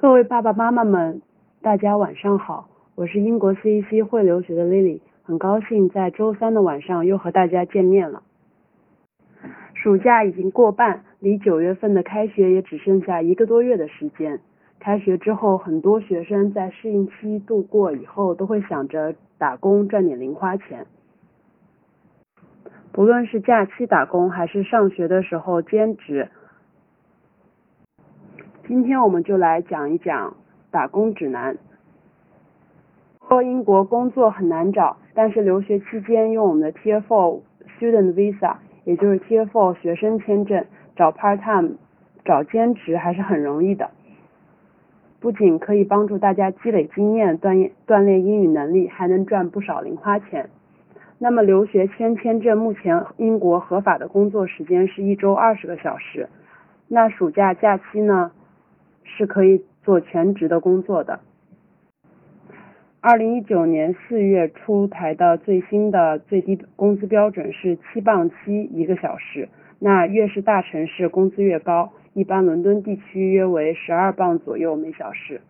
各位爸爸妈妈们，大家晚上好，我是英国 CEC 会留学的 Lily，很高兴在周三的晚上又和大家见面了。暑假已经过半，离九月份的开学也只剩下一个多月的时间。开学之后，很多学生在适应期度过以后，都会想着打工赚点零花钱。不论是假期打工，还是上学的时候兼职。今天我们就来讲一讲打工指南。说英国工作很难找，但是留学期间用我们的 Tier Four Student Visa，也就是 Tier Four 学生签证，找 part time，找兼职还是很容易的。不仅可以帮助大家积累经验、锻炼锻炼英语能力，还能赚不少零花钱。那么留学签签证目前英国合法的工作时间是一周二十个小时。那暑假假期呢？是可以做全职的工作的。二零一九年四月出台的最新的最低工资标准是七磅七一个小时，那越是大城市工资越高，一般伦敦地区约为十二磅左右每小时。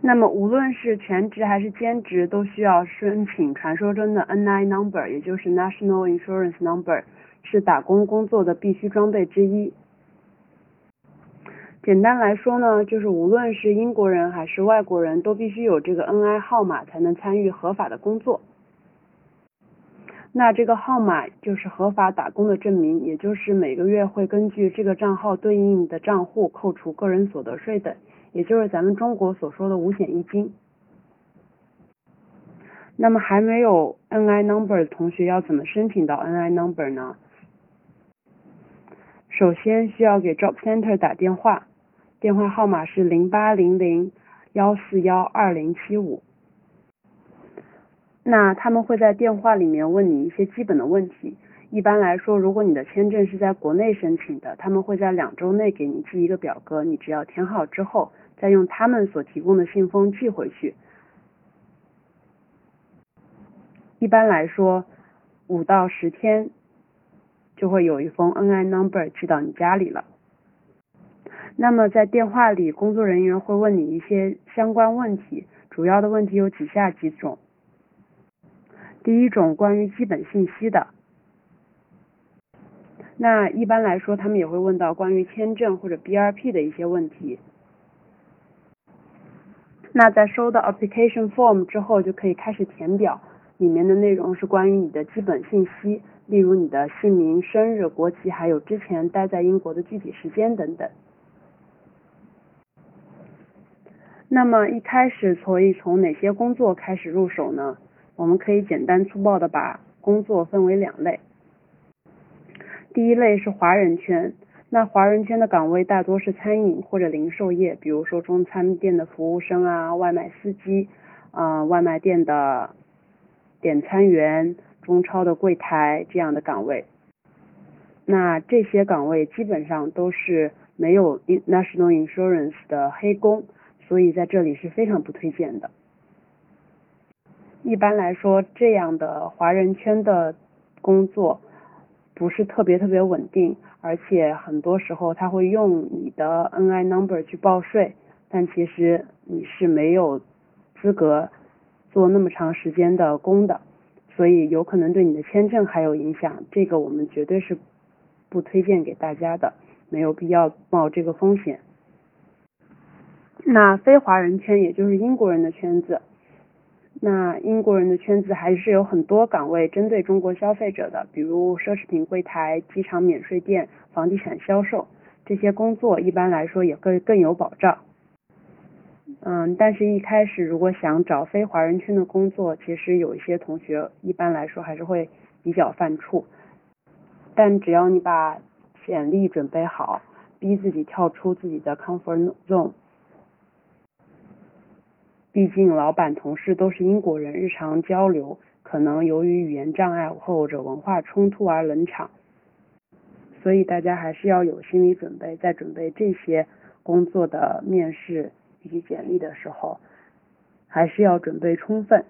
那么无论是全职还是兼职，都需要申请传说中的 NI number，也就是 National Insurance Number，是打工工作的必须装备之一。简单来说呢，就是无论是英国人还是外国人都必须有这个 NI 号码才能参与合法的工作。那这个号码就是合法打工的证明，也就是每个月会根据这个账号对应的账户扣除个人所得税等，也就是咱们中国所说的五险一金。那么还没有 NI number 的同学要怎么申请到 NI number 呢？首先需要给 Job Center 打电话。电话号码是零八零零幺四幺二零七五。那他们会在电话里面问你一些基本的问题。一般来说，如果你的签证是在国内申请的，他们会在两周内给你寄一个表格，你只要填好之后，再用他们所提供的信封寄回去。一般来说，五到十天就会有一封 NI number 寄到你家里了。那么在电话里，工作人员会问你一些相关问题，主要的问题有以下几种。第一种关于基本信息的，那一般来说他们也会问到关于签证或者 BRP 的一些问题。那在收到 application form 之后，就可以开始填表，里面的内容是关于你的基本信息，例如你的姓名、生日、国籍，还有之前待在英国的具体时间等等。那么一开始可以从哪些工作开始入手呢？我们可以简单粗暴的把工作分为两类。第一类是华人圈，那华人圈的岗位大多是餐饮或者零售业，比如说中餐店的服务生啊、外卖司机、啊外卖店的点餐员、中超的柜台这样的岗位。那这些岗位基本上都是没有 National Insurance 的黑工。所以在这里是非常不推荐的。一般来说，这样的华人圈的工作不是特别特别稳定，而且很多时候他会用你的 NI number 去报税，但其实你是没有资格做那么长时间的工的，所以有可能对你的签证还有影响。这个我们绝对是不推荐给大家的，没有必要冒这个风险。那非华人圈，也就是英国人的圈子，那英国人的圈子还是有很多岗位针对中国消费者的，比如奢侈品柜台、机场免税店、房地产销售这些工作，一般来说也更更有保障。嗯，但是一开始如果想找非华人圈的工作，其实有一些同学一般来说还是会比较犯怵。但只要你把简历准备好，逼自己跳出自己的 comfort zone。毕竟老板同事都是英国人，日常交流可能由于语言障碍或者文化冲突而冷场，所以大家还是要有心理准备，在准备这些工作的面试以及简历的时候，还是要准备充分。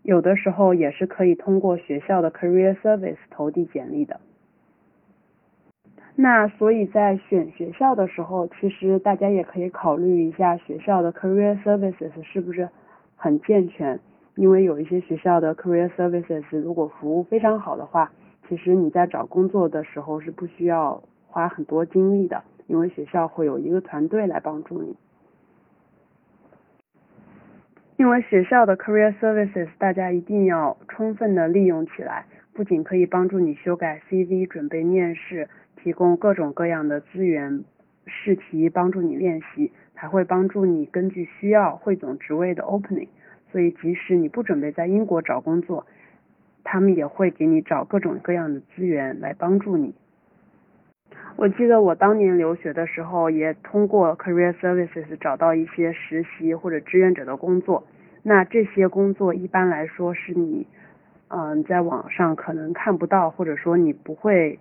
有的时候也是可以通过学校的 Career Service 投递简历的。那所以在选学校的时候，其实大家也可以考虑一下学校的 career services 是不是很健全，因为有一些学校的 career services 如果服务非常好的话，其实你在找工作的时候是不需要花很多精力的，因为学校会有一个团队来帮助你。因为学校的 career services 大家一定要充分的利用起来，不仅可以帮助你修改 CV、准备面试。提供各种各样的资源、试题帮助你练习，还会帮助你根据需要汇总职位的 opening。所以即使你不准备在英国找工作，他们也会给你找各种各样的资源来帮助你。我记得我当年留学的时候，也通过 career services 找到一些实习或者志愿者的工作。那这些工作一般来说是你嗯在网上可能看不到，或者说你不会。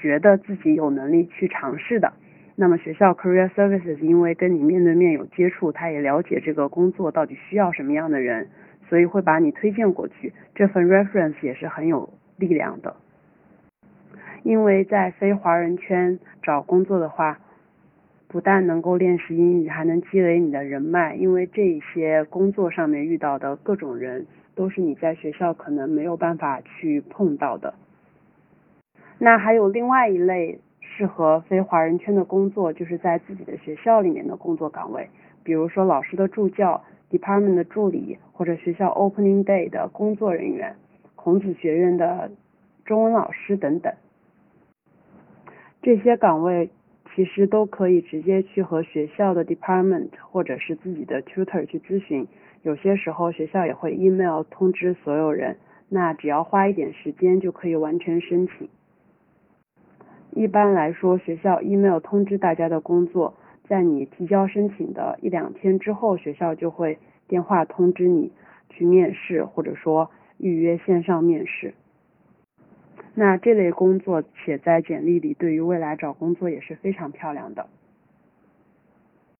觉得自己有能力去尝试的，那么学校 career services 因为跟你面对面有接触，他也了解这个工作到底需要什么样的人，所以会把你推荐过去。这份 reference 也是很有力量的。因为在非华人圈找工作的话，不但能够练习英语，还能积累你的人脉，因为这些工作上面遇到的各种人，都是你在学校可能没有办法去碰到的。那还有另外一类适合非华人圈的工作，就是在自己的学校里面的工作岗位，比如说老师的助教、department 的助理，或者学校 opening day 的工作人员、孔子学院的中文老师等等。这些岗位其实都可以直接去和学校的 department 或者是自己的 tutor 去咨询，有些时候学校也会 email 通知所有人，那只要花一点时间就可以完成申请。一般来说，学校 email 通知大家的工作，在你提交申请的一两天之后，学校就会电话通知你去面试，或者说预约线上面试。那这类工作写在简历里，对于未来找工作也是非常漂亮的。